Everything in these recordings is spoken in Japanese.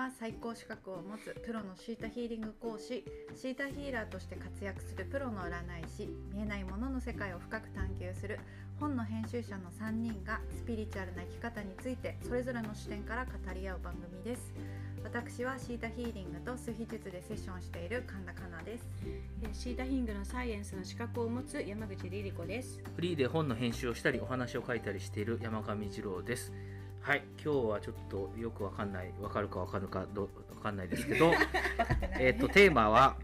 は最高資格を持つプロのシータヒーリング講師シータヒーラーとして活躍するプロの占い師見えないものの世界を深く探求する本の編集者の3人がスピリチュアルな生き方についてそれぞれの視点から語り合う番組です。私はシータヒーリングと数秘術でセッションしている神田香奈です。シータヒングのサイエンスの資格を持つ山口リリ子です。フリーで本の編集をしたりお話を書いたりしている山上二郎です。はい今日はちょっとよくわかんないわかるかわかるかどわかんないですけど えっとテーマは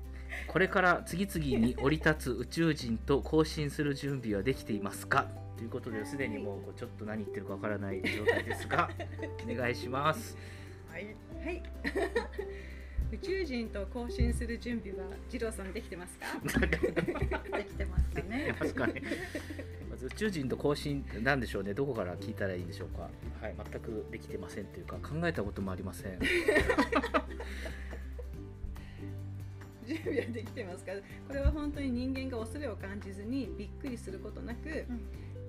これから次々に降り立つ宇宙人と交信する準備はできていますか？ということですでにもうちょっと何言ってるかわからない状態ですが お願いします。はい、はい、宇宙人と交信する準備は二郎さんできてますか？できてますかねまず宇宙人と交信なんでしょうね？どこから聞いたらいいんでしょうか？はい全くできてませんというか考えたこともありません。準備はできてますか？これは本当に人間が恐れを感じずにびっくりすることなく、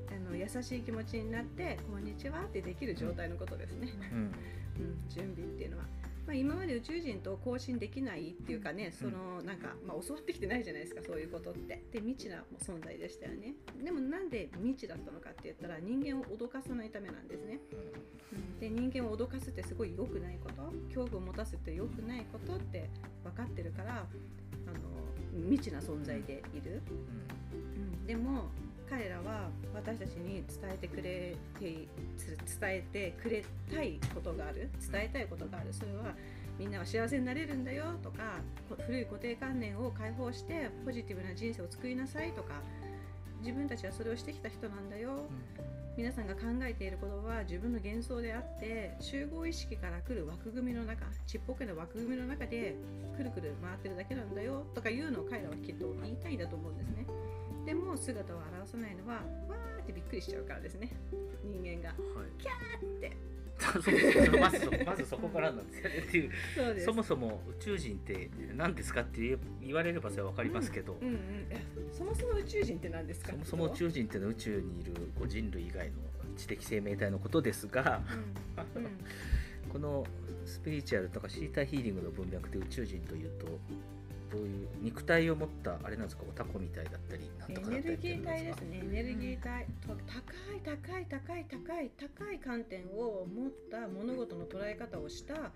あの優しい気持ちになって「こんにちは」ってできる状態のことですね、うん。うん、準備っていうのは。まあ、今まで宇宙人と交信できないっていうかね、そのなんか、まあ、教わってきてないじゃないですかそういうことって。で未知な存在でしたよね。でもなんで未知だったのかって言ったら人間を脅かさないためなんですね、うん、で人間を脅かすってすごい良くないこと。恐怖を持たせて良くないことって分かってるからあの未知な存在でいる、うん、でも彼らは私たちに伝えてくれて伝えてくれたいことがある伝えたいことがある。それはみんなは幸せになれるんだよとか古い固定観念を解放してポジティブな人生を作りなさいとか自分たちはそれをしてきた人なんだよ、皆さんが考えていることは自分の幻想であって集合意識から来る枠組みの中ちっぽけな枠組みの中でくるくる回ってるだけなんだよとかいうのを彼らはきっと言いたいんだと思うんですね。でも姿を現さないのはわーってびっくりしちゃうからですね。人間が、はい、キャーって。まずそまずそこからなんですよね。っていう。そもそも宇宙人って何ですかって言言われればそれは分かりますけど、うんうん、そもそも宇宙人って何ですか？そもそも宇宙人ってのは宇宙にいるこう人類以外の知的生命体のことですが、うん。うん。このスピリチュアルとかシータヒーリングの文脈で宇宙人というとどういう肉体を持ったあれなんですかタコみたいだったりなんエとかだったりネルギー体ですねエネルギー体、と高い高い高い高い高い観点を持った物事の捉え方をしたうん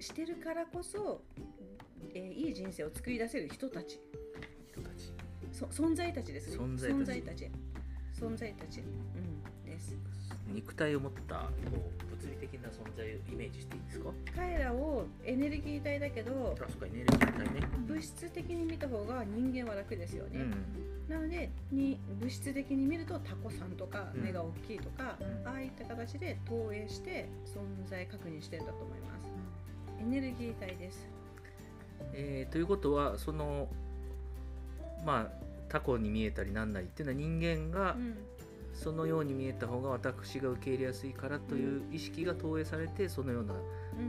してるからこそ、えーいい人生を作り出せる人たち人たちそ存在たちですね存在たち存在たち、うん、です肉体を持ったこう物イメージしていいんですか？彼らをエネルギー体だけどあそっかエネルギー体ね。物質的に見た方が人間は楽ですよね、うんなのでに物質的に見るとタコさんとかうん。目が大きいとか、うん。ああいった形で投影して存在確認してるんだと思います。エネルギー体です。えーということはそのまあタコに見えたりなんなりっていうのは人間がうんそのように見えた方が私が受け入れやすいからという意識が投影されてそのような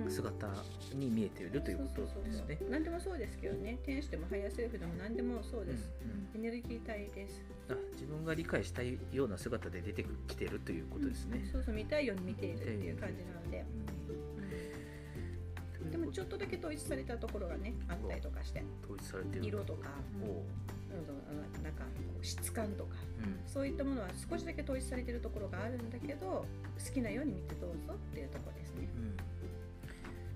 うん。姿に見えているということですね。何でもそうですけどね。天使でもハイヤーセルフでも何でもそうです、うんエネルギー体です。うんあ自分が理解したいような姿で出てきてるということですね。そうそう。見たいように見ているっていう感じなので、うんでもちょっとだけ統一されたところがねあったりとかして。統一されてる。色とか。おう。うん。なんか質感とか。うん。そういったものは少しだけ統一されてるところがあるんだけど好きなように見てどうぞっていうところですね。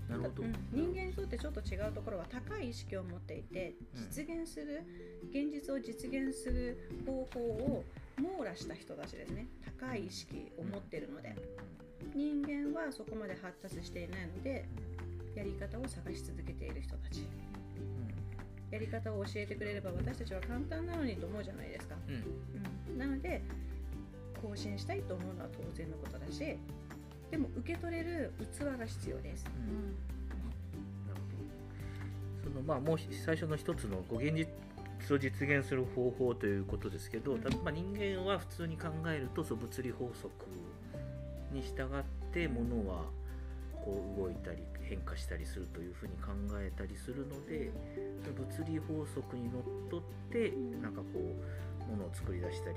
うん。なるほど。うん。人間にとってちょっと違うところは高い意識を持っていてうん。実現する、現実を実現する方法を網羅した人たちですね。高い意識を持っているので。人間はそこまで発達していないのでやり方を探し続けている人たち。やり方を教えてくれれば私たちは簡単なのにと思うじゃないですか、うん。うん。うん、なので更新したいと思うのは当然のことだしでも受け取れる器が必要です、そのまあもう最初の一つのこう現実を実現する方法ということですけど、うん。たまあ人間は普通に考えるとそう物理法則に従ってものはこう動いたり変化したりするというふうに考えたりするので物理法則にのっとってうん。なんかこうものを作り出したり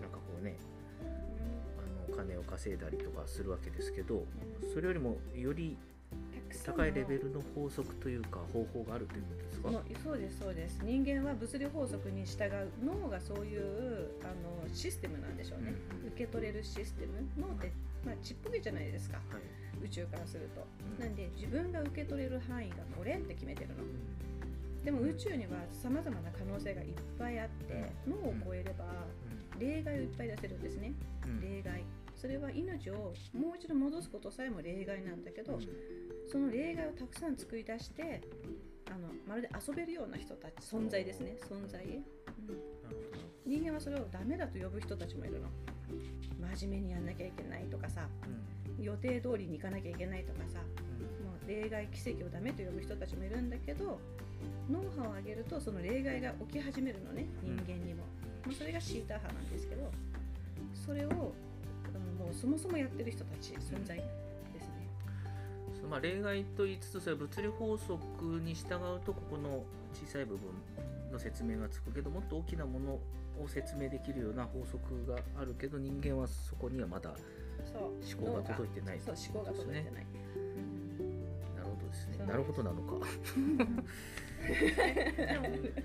なんかこうねあのお金を稼いだりとかするわけですけどそれよりもより高いレベルの法則というか方法があるということですか？そうですそうです。人間は物理法則に従う脳がそういうあのシステムなんでしょうね、受け取れるシステム脳って、まあ、ちっぽけじゃないですか。はい。宇宙からすると、うん。なんで自分が受け取れる範囲がこれって決めてるの。でも宇宙にはさまざまな可能性がいっぱいあって脳を超えれば例外をいっぱい出せるんですね。うん。例外。それは命をもう一度戻すことさえも例外なんだけど、その例外をたくさん作り出してあのまるで遊べるような人たち存在ですね。存在、うん。人間はそれをダメだと呼ぶ人たちもいるの。真面目にやんなきゃいけないとかさほど予定通りに行かなきゃいけないとかさもう例外奇跡をダメと呼ぶ人たちもいるんだけど脳波を上げるとその例外が起き始めるのね人間にも、まあ、それがシーター派なんですけどそれをあのもうそもそもやってる人たち存在まあ例外と言いつつそれは物理法則に従うとここの小さい部分の説明がつくけどもっと大きなものを説明できるような法則があるけど人間はそこにはまだ思考が届いてないそう思考が届いてない、なるほどですね。なるほどなのか でも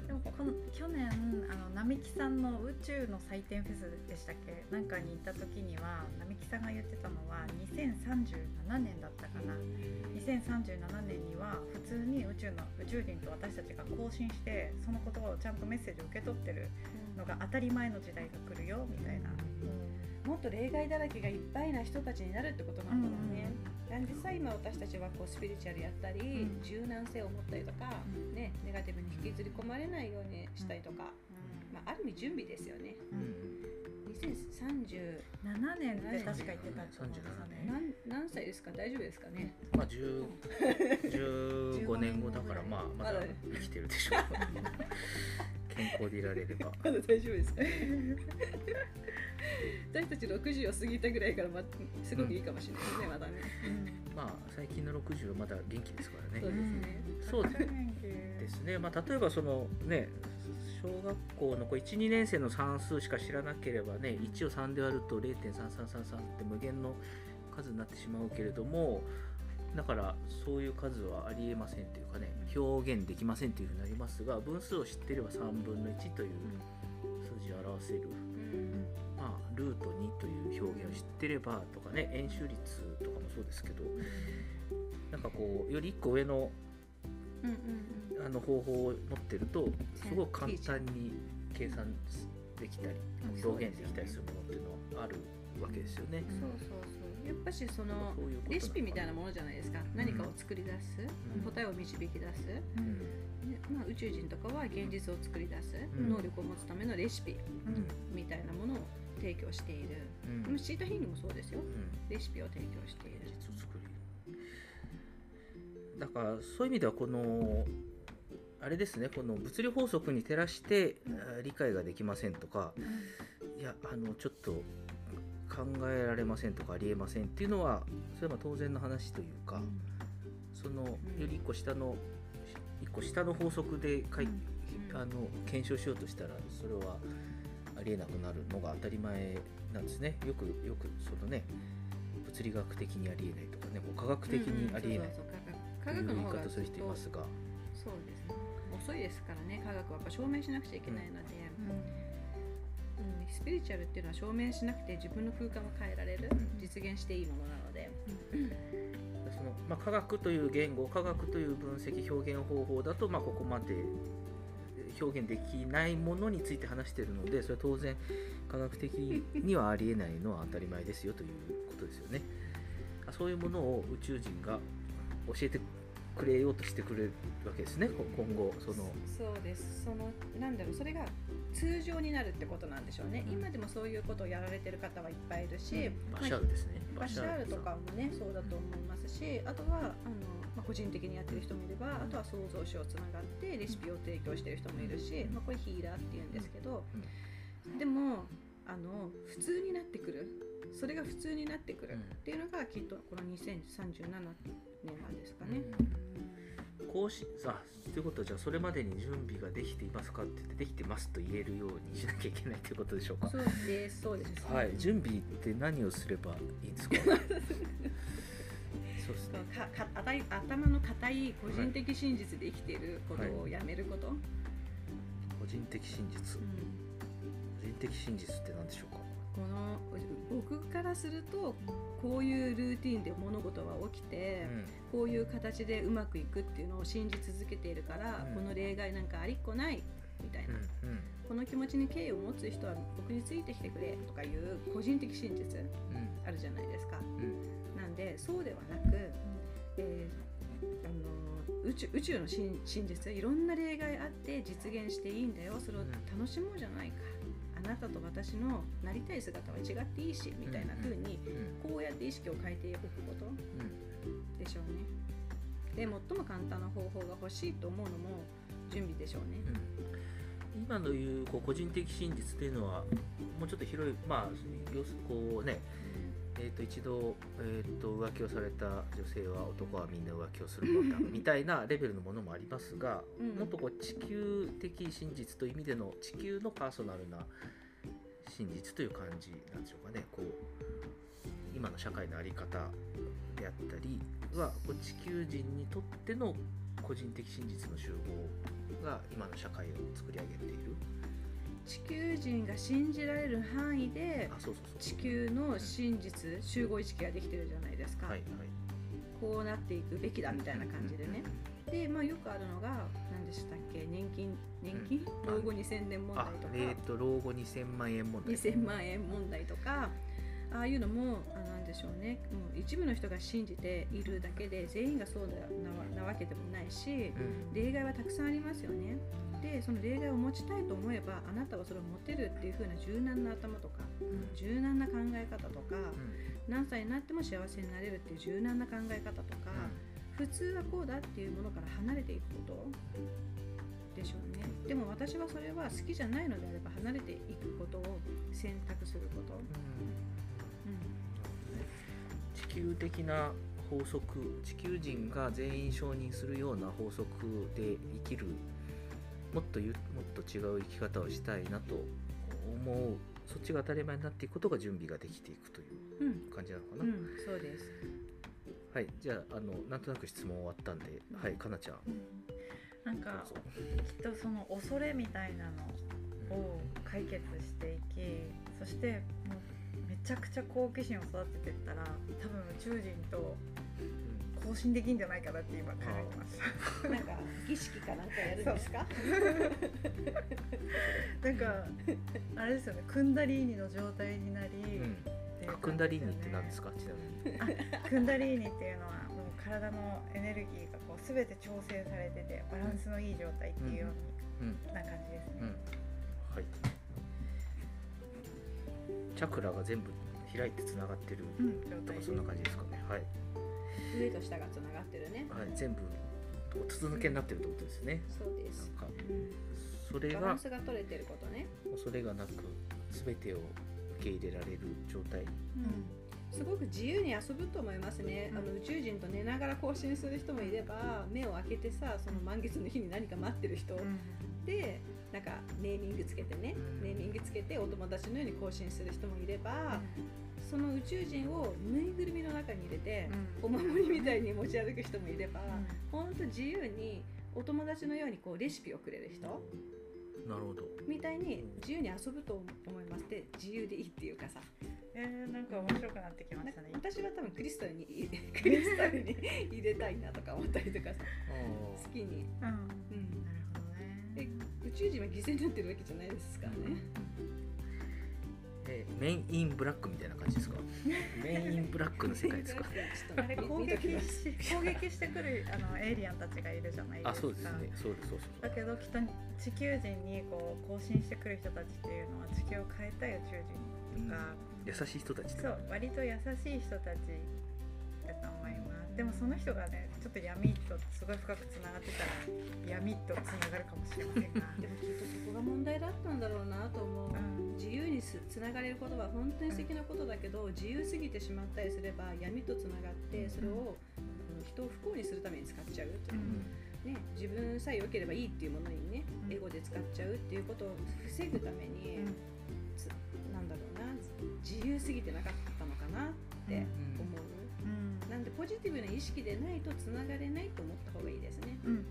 でもこの去年あの並木さんの宇宙の祭典フェスでしたっけ？なんかに行った時には並木さんが言ってたのは2037年だったかな2037年には普通に宇宙の宇宙人と私たちが交信してその言葉をちゃんとメッセージを受け取ってるのが当たり前の時代が来るよみたいな。もっと例外だらけがいっぱいな人たちになるってことなんだろうね。なんでさ今私たちはこうスピリチュアルやったり、うん。柔軟性を持ったりとか、うん。ね、ネガティブに引きずり込まれないようにしたりとか、まあ、ある意味準備ですよね。2030 7年って確か言ってたんですよね。何何歳ですか？大丈夫ですかね？まあ10 15年後だからまあまだ。生きてるでしょう 健康でいられれば。まだ大丈夫ですか、私たち60を過ぎたぐらいから、ま、すごくいいかもしれないですね、まだね。まあ最近の60はまだ元気ですからそうねですね。そうでですね、まあ、例えばそのね小学校の12年生の算数しか知らなければね1を3で割ると0.3333って無限の数になってしまうけれどもだからそういう数はありえませんというかね表現できませんというふうになりますが分数を知っていれば3分の1という数字を表せる、うん。まあ、ルート2という表現を知ってればとかね円周率とかもそうですけどなんかこうより1個上のあの方法を持ってるとすごく簡単に計算できたりうん。表現できたりするものっていうのはあるわけですよね。そうそうそうやっぱしそのレシピみたいななものじゃないですか。何かを作り出す、うん。答えを導き出す、まあ、宇宙人とかは現実を作り出す、うん。能力を持つためのレシピうん。みたいなものを提供している、うん。シータヒーグもそうですよ。うん。レシピを提供している。現実を作るだからそういう意味ではこのあれですね。この物理法則に照らしてあ理解ができませんとか。いやあのちょっと考えられませんとかありえませんっていうのはそれはまあ当然の話というか、そのより1個下の一個下の法則でかい、うん。あの検証しようとしたらそれはありえなくなるのが当たり前なんですね。よくよくそのね物理学的にありえないとかねこう科学的にありえないという言い方する人いますが、そうですね。遅いですからね。科学はやっぱ証明しなくちゃいけないので、うん、スピリチュアルっていうのは証明しなくて自分の空間を変えられる、うん。実現していいものなので、そのまあ、科学という言語科学という分析表現方法だと、まあ、ここまで表現できないものについて話しているのでそれは当然科学的にはありえないのは当たり前ですよということですよね。あそういうものを宇宙人が教えてくれようとしてくれるわけですね。こ今後その。そうです。そのなんだろう。それが通常になるってことなんでしょうね、うん。今でもそういうことをやられてる方はいっぱいいるし、バシャールですね。バシャールとかもねそうだと思いますしあとはあの、まあ、個人的にやってる人もいればあとは創造主をつながってレシピを提供してる人もいるし、まあ、これヒーラーっていうんですけど、でもあの普通になってくる。それが普通になってくる。うん。っていうのがきっとこの2037年なんですかね。こうしさということはじゃあそれまでに準備ができていますかって言ってできてますと言えるようにしなきゃいけないということでしょうか。そうです。そうです、はい、準備って何をすればいいんですか？そうですね。かか頭い頭の固い個人的真実で生きていることをやめること、個人的真実。うん的真実って何でしょうか？この僕からするとこういうルーティンで物事は起きて、こういう形でうまくいくっていうのを信じ続けているから、うん。この例外なんかありっこないみたいな、うんうん。この気持ちに敬意を持つ人は僕についてきてくれとかいう個人的真実うん。あるじゃないですか。うん。なんでそうではなく、えーあの宇宙宇宙の真真実いろんな例外あって実現していいんだよ。それを楽しもうじゃないか、あなたと私のなりたい姿は違っていいしみたいな風にうんこうやって意識を変えておくことうんでしょうね。で最も簡単な方法が欲しいと思うのも準備でしょうね。うん今の言うこう個人的真実っていうのはもうちょっと広いまあ要すこうねえー、と一度、えー、と浮気をされた女性は男はみんな浮気をするみたいなレベルのものもありますが、うん。もっとこう地球的真実という意味での地球のパーソナルな真実という感じなんでしょうかね。こう今の社会の在り方であったりはこう地球人にとっての個人的真実の集合が今の社会を作り上げている地球人が信じられる範囲で地球の真実集合意識ができてるじゃないですか、はいはい。こうなっていくべきだみたいな感じでね、でまあよくあるのが何でしたっけ？年金年金、うん。老後2000年問題あとか、えっ、と老後2000万円問題。2000万円問題とか。ああいうのもあなんでしょうね。もう一部の人が信じているだけで全員がそうだななわけでもないしうん。例外はたくさんありますよねでその例外を持ちたいと思えばあなたはそれを持てるっていう風な柔軟な頭とかうん。柔軟な考え方とかうん。何歳になっても幸せになれるっていう柔軟な考え方とか、普通はこうだっていうものから離れていくことでしょうね。でも私はそれは好きじゃないのであれば離れていくことを選択すること、地球的な法則地球人が全員承認するような法則で生きるもっとゆもっと違う生き方をしたいなと思うそっちが当たり前になっていくことが準備ができていくといううんうん感じなのかな、うん、そうです。はいじゃああのなんとなく質問終わったんで、はいかなちゃん。なんかきっとその恐れみたいなのを解決していきそしてもうめちゃくちゃ好奇心を育てていったら多分宇宙人と交信できんじゃないかなって今考えてました。なんか儀式かなんかやるんですか？なんかあれですよねクンダリーニの状態になり、うん。うんっていうあクンダリーニって何感じですか？ちなみに。よねクンダリーニっていうのはもう体のエネルギーがこう全て調整されててバランスのいい状態っていうようんうな感じですね。うん。はい。チャクラが全部開いてつながってるとかそんな感じですかね。はい上と下がつながってるねはい、全部筒抜けになってるってことですね。そうです。なんか。うん。それが。バランスが取れてることね。恐れがなく全てを受け入れられる状態。すごく自由に遊ぶと思いますね、うん。あの宇宙人と寝ながら更新する人もいれば目を開けてさその満月の日に何か待ってる人うん。でなんかネーミングつけてね。うん。ネーミングつけてお友達のように更新する人もいれば、その宇宙人をぬいぐるみの中に入れて、お守りみたいに持ち歩く人もいれば、ほん。と自由にお友達のようにこうレシピをくれる人なるほど。みたいに自由に遊ぶと思いますで自由でいいっていうかさ。えー、なんか面白くなってきましたね。私は多分クリスタルにクリスタルに入れたいなとか思ったりとかさ好きに、うん、うん、なるほどえね。宇宙人は犠牲になってるわけじゃないですからねえメインインブラックみたいな感じですか？メインインブラックの世界ですか？あれ攻撃し攻撃してくるあのエイリアンたちがいるじゃないですか。あ、そうですね。そうですそうそう。だけどきっと地球人にこう更新してくる人たちっていうのは地球を変えたい宇宙人とか、優しい人たちそう割と優しい人たちだと思いますでもその人がねちょっと闇とすごい深くつながってたら闇とつながるかもしれませんが、でもきっとそこが問題だったんだろうなと思う、うん。自由にすつながれることは本当に素敵なことだけど自由すぎてしまったりすれば闇とつながってそれを、あの人を不幸にするために使っちゃうっていう。う、ん。ね、自分さえ良ければいいっていうものにね、うん。エゴで使っちゃうっていうことを防ぐために、うん。つなんだろうな自由すぎてなかったのかなって思う、うんなんでポジティブな意識でないとつながれないと思った方がいいですね。うん。うん。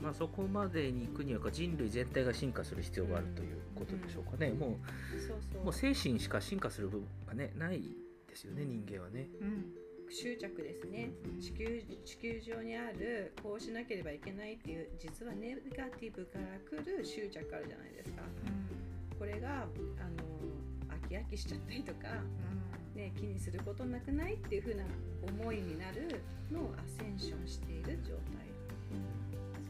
まあ、そこまでに行くには人類全体が進化する必要があるということでしょうかね、もそうそう。うもう精神しか進化する部分がねないですよね人間はね。うん。執着ですね。地球地球上にあるこうしなければいけないっていう実はネガティブから来る執着あるじゃないですか。これがあの飽き飽きしちゃったりとか、ね、気にすることなくないっていう風な思いになるのをアセンションしている状態。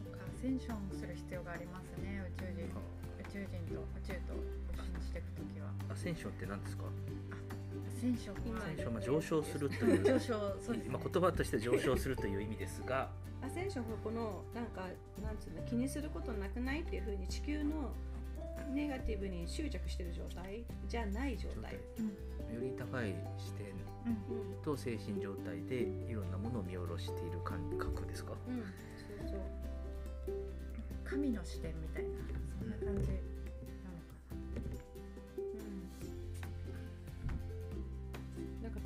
そっかアセンションする必要がありますね。宇宙人宇宙人と宇宙と一緒にしていくときは。アセンションって何ですか？アセンション今アセンション、まあ、上昇するという 上昇そうです。ねまあ、言葉として上昇するという意味ですが。アセンションはこのなんかなんつうの気にすることなくないっていう風に地球のネガティブに執着してる状態じゃない状態、より高い視点うんうん。と精神状態でいろんなものを見下ろしている感覚ですか？うん、そうそう。神の視点みたいなそんな感じ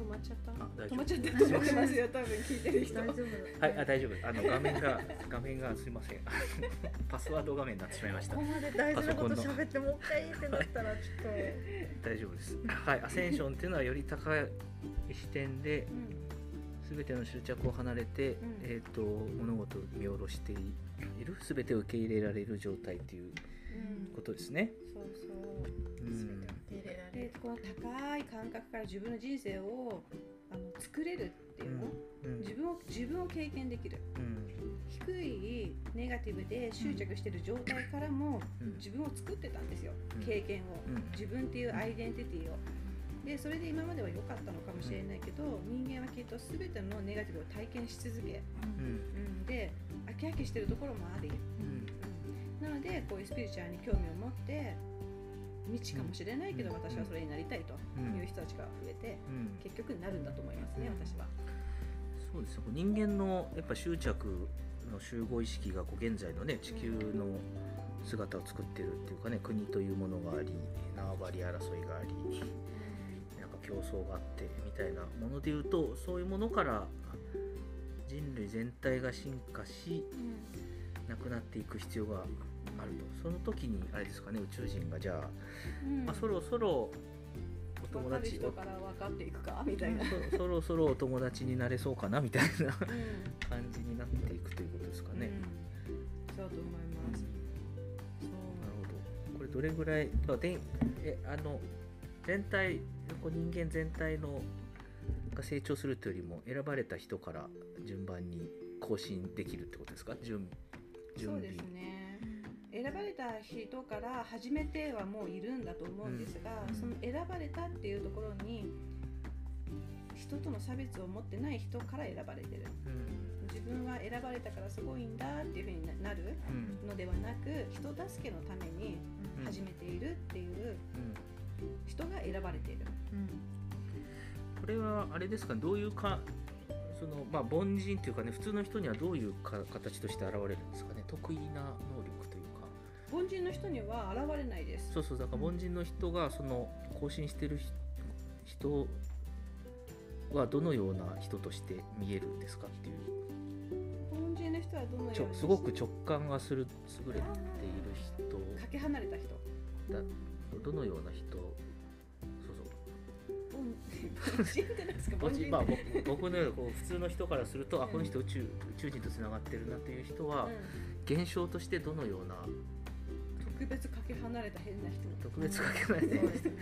止まっちゃった？あ大丈夫。止まっちゃった？と思いますよ多分聞いてる人。な大丈夫。はいあ大丈夫。あの画面が画面がすいません。パスワード画面になってしまいました。ここまで大事なこと喋ってもう一回ってなったらちょっと。大丈夫です。はいアセンションっていうのはより高い視点でうん。全ての執着を離れて、ん。えー、と物事を見下ろしている全てを受け入れられる状態といううん。ことですね。そうそう。うん。全てれられる。でこの高い感覚から自分の人生をあの作れるっていうの、うん自分を自分を経験できる。うん。低いネガティブで執着してる状態からもうん。自分を作ってたんですよ、うん。経験を、うん。自分っていうアイデンティティを。でそれで今までは良かったのかもしれないけど、人間はきっと全てのネガティブを体験し続け、うん。うん、で飽き飽きしてるところもあり、うん。なのでこういうスピリチュアルに興味を持って未知かもしれないけどうん。私はそれになりたいという人たちが増えてうん。結局なるんだと思いますねうん。私は。そうですよ。人間のやっぱ執着の集合意識がこう現在のね地球の姿を作ってるっていうかね国というものがあり縄張り争いがありなんか競争があってみたいなものでいうとそういうものから人類全体が進化しなくなっていく必要があるとその時にあれですかね宇宙人がじゃあ、うんまあ、そろそろお友達人から分かっていくか？みたいな。そそろそろお友達になれそうかな？みたいなうん感じになっていくということですかね。うんそうだと思います。なるほど。これどれぐらい、まあ、でえあの全体こう人間全体のが成長するというよりも選ばれた人から順番に更新できるってことですか？準準備そうですね。選ばれた人から初めてはもういるんだと思うんですが、うん。その選ばれたっていうところに人との差別を持ってない人から選ばれてる。うん。自分は選ばれたからすごいんだっていうふうになるうん。のではなく人助けのためにうん。始めているっていううん。人が選ばれている。うん。これはあれですか？どういうかそのまあ凡人というかね普通の人にはどういうか形として現れるんですかね？得意な能力凡人の人には現れないです。そうそうだから凡人の人がその更新してる人はどのような人として見えるんですかっていう。凡人の人はどのようすごく直感がする優れている人。かけ離れた人？だどのような人？そう凡凡人ってなんですか？凡人まあ、僕僕のようなこう普通の人からすると、あこの人宇宙宇宙人とつながってるなっていう人は、現象としてどのようなうん特別かけ離れた変な人。特別かけないで、そうですね。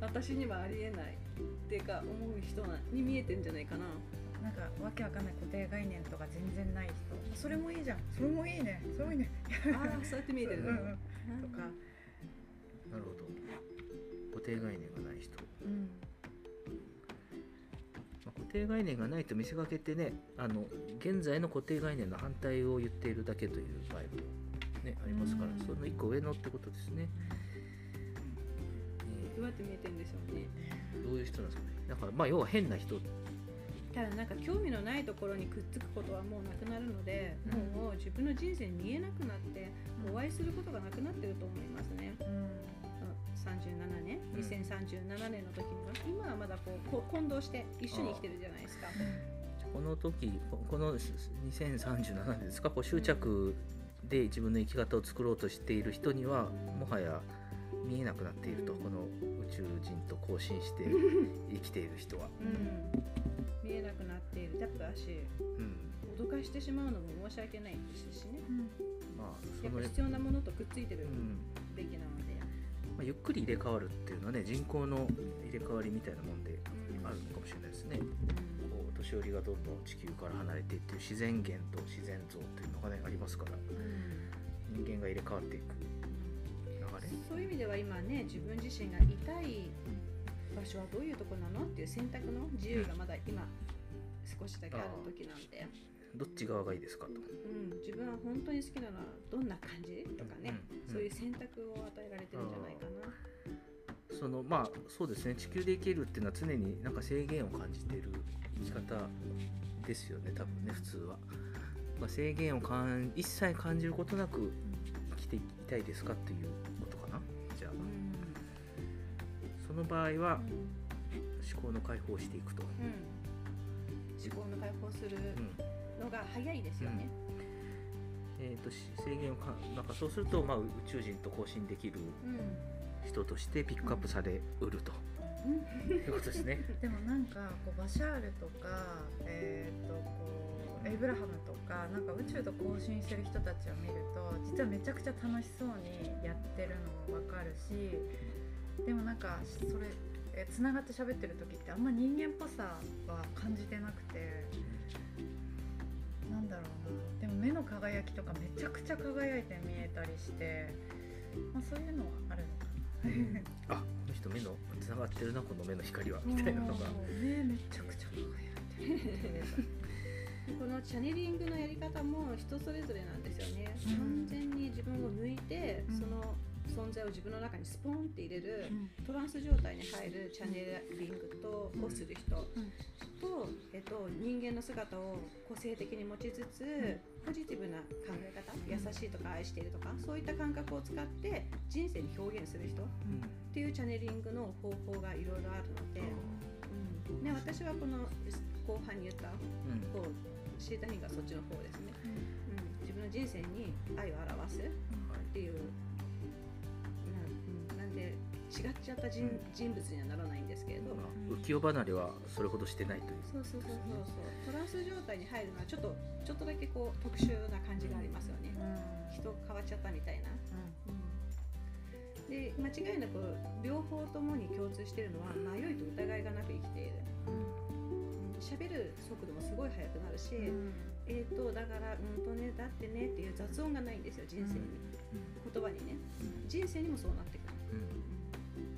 私にはありえないっていうか思う人なに見えてんじゃないかな。なんかわけわかんない固定概念とか全然ない人。それもいいじゃん。それもいいね。それもいいねああそうやって見えてる。の、うん。うん。とか。なるほど。固定概念がない人。うん。まあ固定概念がないと見せかけてねあの現在の固定概念の反対を言っているだけという場合も、ね、ありますからうん。その一個上のってことですね、どうやって見えてるんでしょうね。えーどういう人なんですかね。だからまあ要は変な人。ただなんか興味のないところにくっつくことはもうなくなるので、うん。もう自分の人生に見えなくなってお会いすることがなくなってると思いますね。うん。37年。うん。2037年の時には今はまだこうこう混同して一緒に生きてるじゃないですか。この時ここの2037年ですか？こう執着で自分の生き方を作ろうとしている人にはもはや見えなくなっていると。この宇宙人と交信して 生きている人は。うん、見えなくなっている。だだしうん。脅かしてしまうのも申し訳ないですしね。まあその必要なものとくっついてるうん。べきなので、まあ、ゆっくり入れ替わるっていうのはね人口の入れ替わりみたいなもんであるのかもしれないですね。こうお年寄りがどんどん地球から離れていって自然源と自然像というのがねありますから人間が入れ替わっていく流れ。そういう意味では今ね自分自身がいたい場所はどういうとこなのっていう選択の自由がまだ今少しだけある時なんで、どっち側がいいですかと。うん、自分は本当に好きなのはどんな感じとかね、うんうんそういう選択を与えられてるんじゃないかな。そのまあそうですね。地球で生きるっていうのは常になんか制限を感じている生き方ですよね多分ね普通は、まあ、制限をかん一切感じることなく生きていきたいですかっていうことかな。じゃあ。その場合は思考の解放をしていくと、うん。思考の解放する。うんのが早いですよね。えー、とし制限をかなんかそうすると、まあ、宇宙人と交信できるうん。人としてピックアップされうると、いうことですね。でもなんかこうバシャールとか、えー、とこうエイブラハムとかなんか宇宙と交信してる人たちを見ると実はめちゃくちゃ楽しそうにやってるのも分かるしでもなんかそれえつながって喋ってる時ってあんま人間っぽさは感じてなくてなんだろうなでも目の輝きとかめちゃくちゃ輝いて見えたりして、まあ、そういうのはあるのかな。あこの人目のつながってるなこの目の光はみたいなのが。もう目めちゃくちゃ輝いてるこのチャネリングのやり方も人それぞれなんですよね。うん完全に自分を抜いて、うんその存在を自分の中にスポンって入れる、うん。トランス状態に入るチャネリングと、をする人うん。と、えっと、人間の姿を個性的に持ちつつ、ポジティブな考え方優しいとか愛しているとかそういった感覚を使って人生に表現する人っていうチャネリングの方法がいろいろあるので、うん。ね、私はこの後半に言ったうん。シータヒンがそっちの方ですね、うん、自分の人生に愛を表すっていう、違っちゃった人人物にはならないんですけれど、まあ浮世離れはそれほどしてないという。そうそうそうそうそう。トランス状態に入るのはちょっとちょっとだけこう特殊な感じがありますよね、人変わっちゃったみたいな、うん、で間違いなく両方ともに共通しているのは迷いと疑いがなく生きている。喋、る速度もすごい速くなるし、えーとだからうんとねだってねっていう雑音がないんですよ人生に、言葉にね。うん。人生にもそうなってくる、うん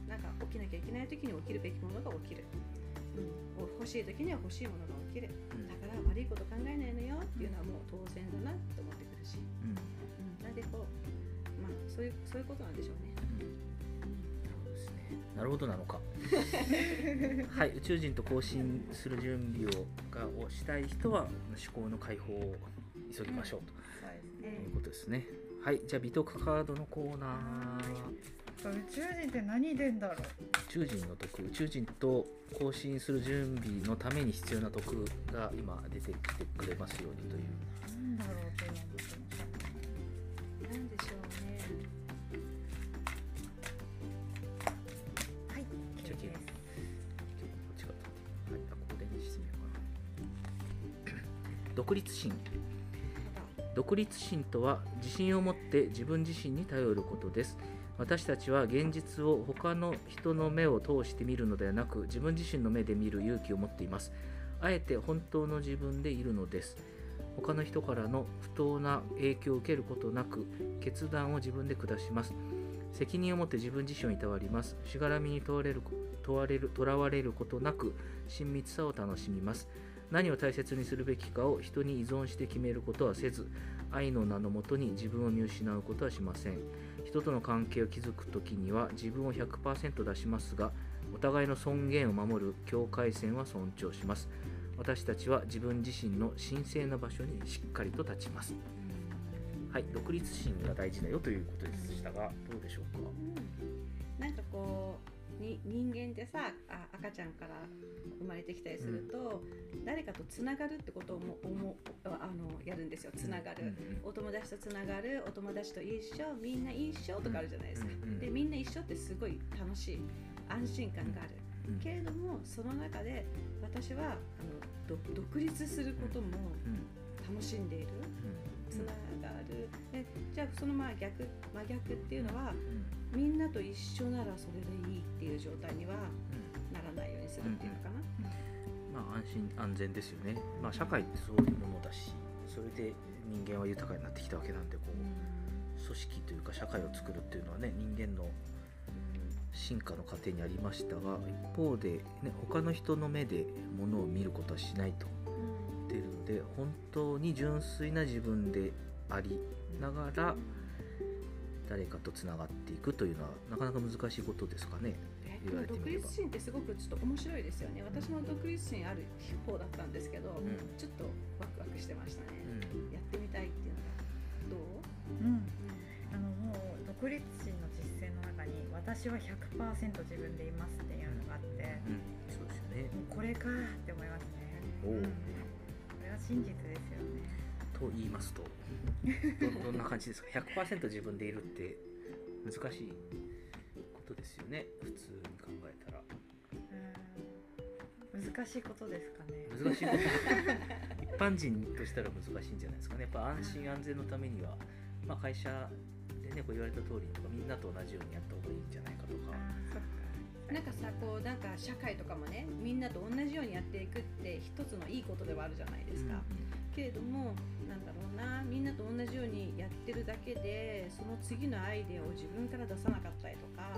なんか起きなきゃいけない時に起きるべきものが起きる、うん、欲しい時には欲しいものが起きる。うん。だから悪いこと考えないのよっていうのはもう当然だなと思ってくるし、うん。うん、なんでこうまあそういうそういうことなんでしょうね。そうですね。なるほどなのか。はい。宇宙人と交信する準備をがをしたい人は思考の解放を急ぎましょうそうですね。ということですね。はい。じゃあ美徳カードのコーナー宇宙人って何でんだろう？宇宙人の徳宇宙人と交信する準備のために必要な徳が今出てきてくれますようにという。なんだろうって今思ってましたなんでしょうね。はいじゃあですこっちかとはいあここでにしてみようかな。独立心独立心とは自信を持って自分自身に頼ることです私たちは現実を他の人の目を通して見るのではなく自分自身の目で見る勇気を持っています。あえて本当の自分でいるのです。他の人からの不当な影響を受けることなく決断を自分で下します。責任を持って自分自身をいたわります。しがらみに問われる問われる囚われることなく親密さを楽しみます。何を大切にするべきかを人に依存して決めることはせず愛の名のもとに自分を見失うことはしません。人との関係を築くときには自分を100%出しますがお互いの尊厳を守る境界線は尊重します。私たちは自分自身の神聖な場所にしっかりと立ちます。はい独立心が大事だよということでしたがどうでしょうか？うん。なんかこうにに人間ってさあ赤ちゃんから生まれてきたりすると、誰かとつながるってことをも思うあのやるんですよ。つながる、お友達とつながる。お友達と一緒。みんな一緒とかあるじゃないですか、うんうんでみんな一緒ってすごい楽しい安心感がある、うんけれどもその中で私はあのど独立することも楽しんでいる、つながる。でじゃあその真逆真逆っていうのはみんなと一緒ならそれでいいっていう状態にはならないようにするっていうのかな、まあ安心安全ですよね、まあ、社会ってそういうものだしそれで人間は豊かになってきたわけなんでこう組織というか社会を作るっていうのはね人間の進化の過程にありましたが一方で、ね、他の人の目で物を見ることはしないとで本当に純粋な自分でありながら誰かとつながっていくというのはなかなか難しいことですかね。え言わ独立心ってすごくちょっと面白いですよね。私も独立心ある方だったんですけど、ん。ちょっとワクワクしてましたね、うん。やってみたいっていうのがどう、うん。あのもう独立心の実践の中に私は100%自分でいますっていうのがあってうん、そうですよね。もうこれかって思いますね。おおうん真実ですよね。と言いますとどどんな感じですか？100%自分でいるって難しいことですよね。普通に考えたら。うん。難しいことですかね。難しいこと。一般人としたら難しいんじゃないですかね。やっぱ安心安全のためには、まあ、会社でねこう言われた通りとかみんなと同じようにやった方がいいんじゃないかとかなんかさこうなんか社会とかもねみんなと同じようにやっていくって一つのいいことではあるじゃないですか、けれどもなんだろうなみんなと同じようにやってるだけでその次のアイデアを自分から出さなかったりとか、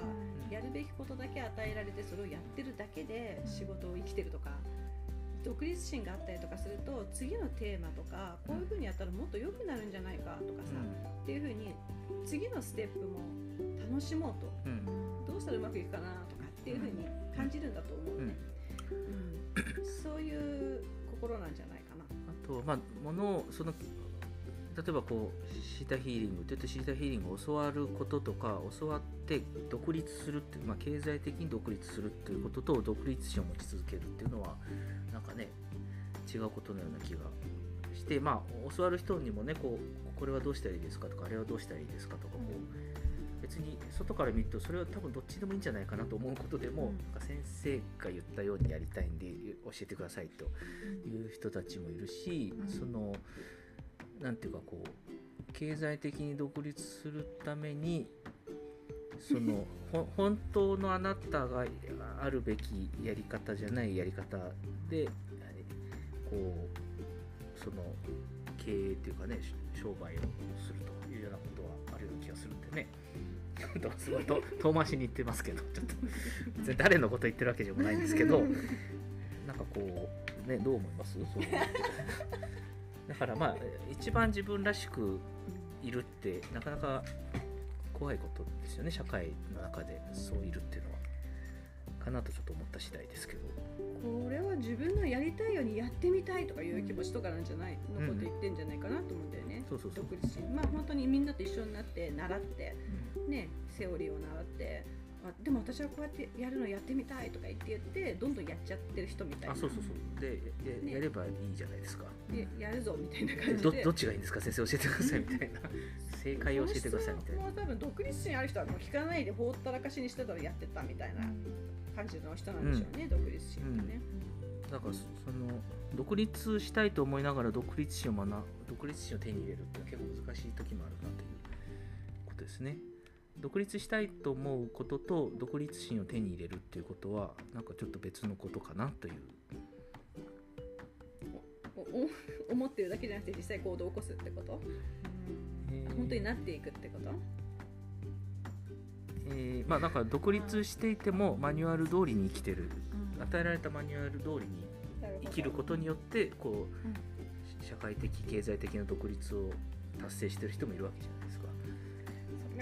やるべきことだけ与えられてそれをやってるだけで仕事を生きてるとか独立心があったりとかすると次のテーマとかこういうふうにやったらもっと良くなるんじゃないかとかさ、っていうふうに次のステップも楽しもうと。うんうん。どうしたらうまくいくかなとかっていうふうに感じるんだと思うね、うん。そういう心なんじゃないかな。あとまあものをその例えばこうシータヒーリングって言ってシータヒーリングを教わることとか教わって独立するっていう、まあ、経済的に独立するっていうことと独立心を持ち続けるっていうのはなんかね違うことのような気がしてまあ教わる人にもねこうこれはどうしたらいいですかとかあれはどうしたらいいですかとかこう別に外から見るとそれは多分どっちでもいいんじゃないかなと思うことでも、うん先生が言ったようにやりたいんで教えてくださいという人たちもいるし、うんそのなんていうかこう経済的に独立するためにそのほ本当のあなたがあるべきやり方じゃないやり方でこうその経営っていうかねし商売をするというようなことはあるような気がするんでね。とすごいと遠回しに言ってますけどちょっと別に誰のこと言ってるわけでもないんですけどなんかこうねどう思います？そうだからまあ一番自分らしくいるってなかなか怖いことですよね社会の中でそういるっていうのは。かなとちょっと思った次第ですけど。これは自分のやりたいようにやってみたいとかいう気持ちとかなんじゃない？のこと言ってんじゃないかなと思うんだよね、そうそうそう。独立心まあ本当にみんなと一緒になって習ってねセオリーを習ってあでも私はこうやってやるのやってみたいとか言って言ってどんどんやっちゃってる人みたいな。あそうそうそう。でやね。やればいいじゃないですか。でやるぞみたいな感じで。どどっちがいいんですか？先生教えてくださいみたいな。正解を教えてくださいみたいな。もう多分独立心ある人はもう聞かないでほったらかしにしてたらやってたみたいな感じの人なんでしょうね、独立心ってね、だからそその独立したいと思いながら独立心を学独立心を手に入れるって結構難しい時もあるなということですね独立したいと思うことと独立心を手に入れるっていうことはなんかちょっと別のことかなという。思ってるだけじゃなくて実際行動を起こすってこと？本当になっていくってこと？えーまあなんか独立していてもマニュアル通りに生きてる。与えられたマニュアル通りに生きることによってこう社会的経済的な独立を達成してる人もいるわけじゃない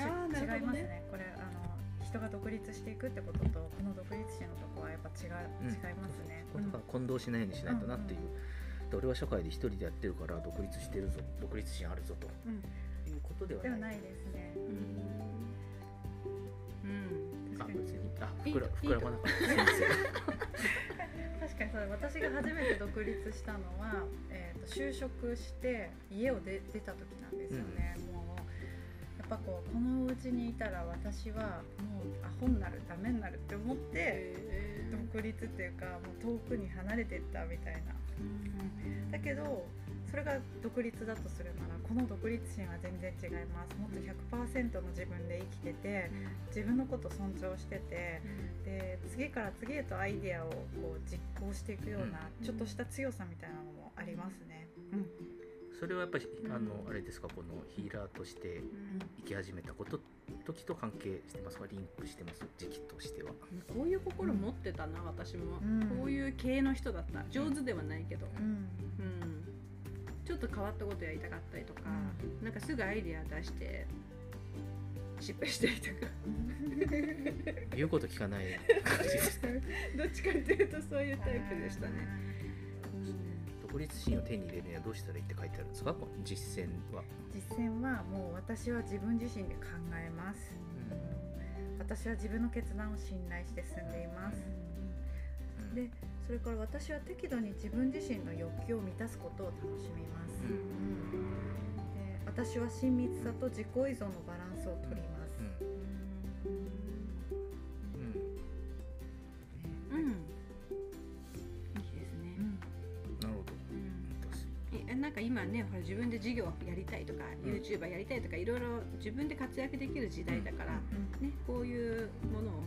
違いますね。これあの人が独立していくってこととこの独立心のとこはやっぱ違う、うん。違いますね、これだから混同しないようにしないとなっていう、で俺は社会で一人でやってるから独立してるぞ独立心あるぞと。うん。いうことではない。ではないですね。うん、うん、あ別に。あ膨ら膨らまなかった。すいません。確かにそう。私が初めて独立したのは、えー、と就職して家を出出た時なんですよね、もうぱこうこのお家にいたら私はもうアホになるダメになるって思って独立っていうかもう遠くに離れてったみたいな。だけどそれが独立だとするならこの独立心は全然違います。もっと100%の自分で生きてて自分のこと尊重しててで次から次へとアイデアをこう実行していくようなうん。ちょっとした強さみたいなのもありますね。それはやっぱりうん。あのあれですかこのヒーラーとして生き始めたこと時と関係してますか？リンクしてます？時期としては。こういう心持ってたな、私も、うん。こういう系の人だった。上手ではないけど、うん。うん。ちょっと変わったことやりたかったりとか、なんかすぐアイデア出して失敗したりとか。言うこと聞かない感じですか？どっちかっていうとそういうタイプでしたね、独立心を手に入れるにはどうしたらいいって書いてあるんですか？実践は、実践はもう私は自分自身で考えます。私は自分の決断を信頼して進んでいます。うんでそれから私は適度に自分自身の欲求を満たすことを楽しみます。うんで私は親密さと自己依存のバランスを取ります。なんか今ねほら自分で事業やりたいとか、うん。YouTuber やりたいとかいろいろ自分で活躍できる時代だから、うんね、こういうものを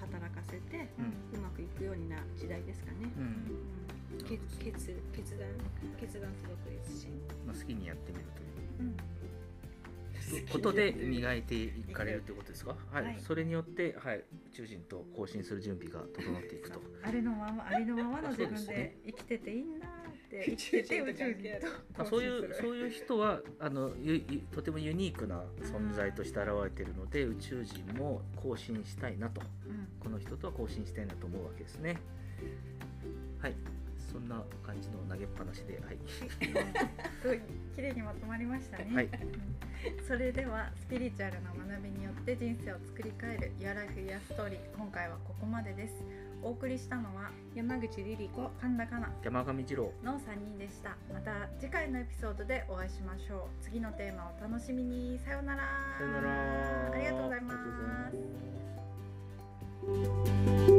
働かせてうまくいくようにな時代ですかね。決決決断決断と独立心。まあ、好きにやってみるとう。ん。いうことで磨いていかれるということですか、はい。はい。それによって、はい、宇宙人と交信する準備が整っていくと。ありのままありのままの自分で生きてていいんだって生きてて宇宙人とまあ、そういうそういう人はあのゆゆとてもユニークな存在として現れているので宇宙人も交信したいなと。うん。この人とは交信したいなと思うわけですね。はい。そんな感じの投げっぱなしではい、すごい綺麗にまとまりましたね。はい。それではスピリチュアルな学びによって人生を作り変える Your Life Your Story 今回はここまでです。お送りしたのは山口リリ子神田かな山上二郎の3人でした。また次回のエピソードでお会いしましょう。次のテーマをお楽しみに。さようなら。さよならありがとうござい。ます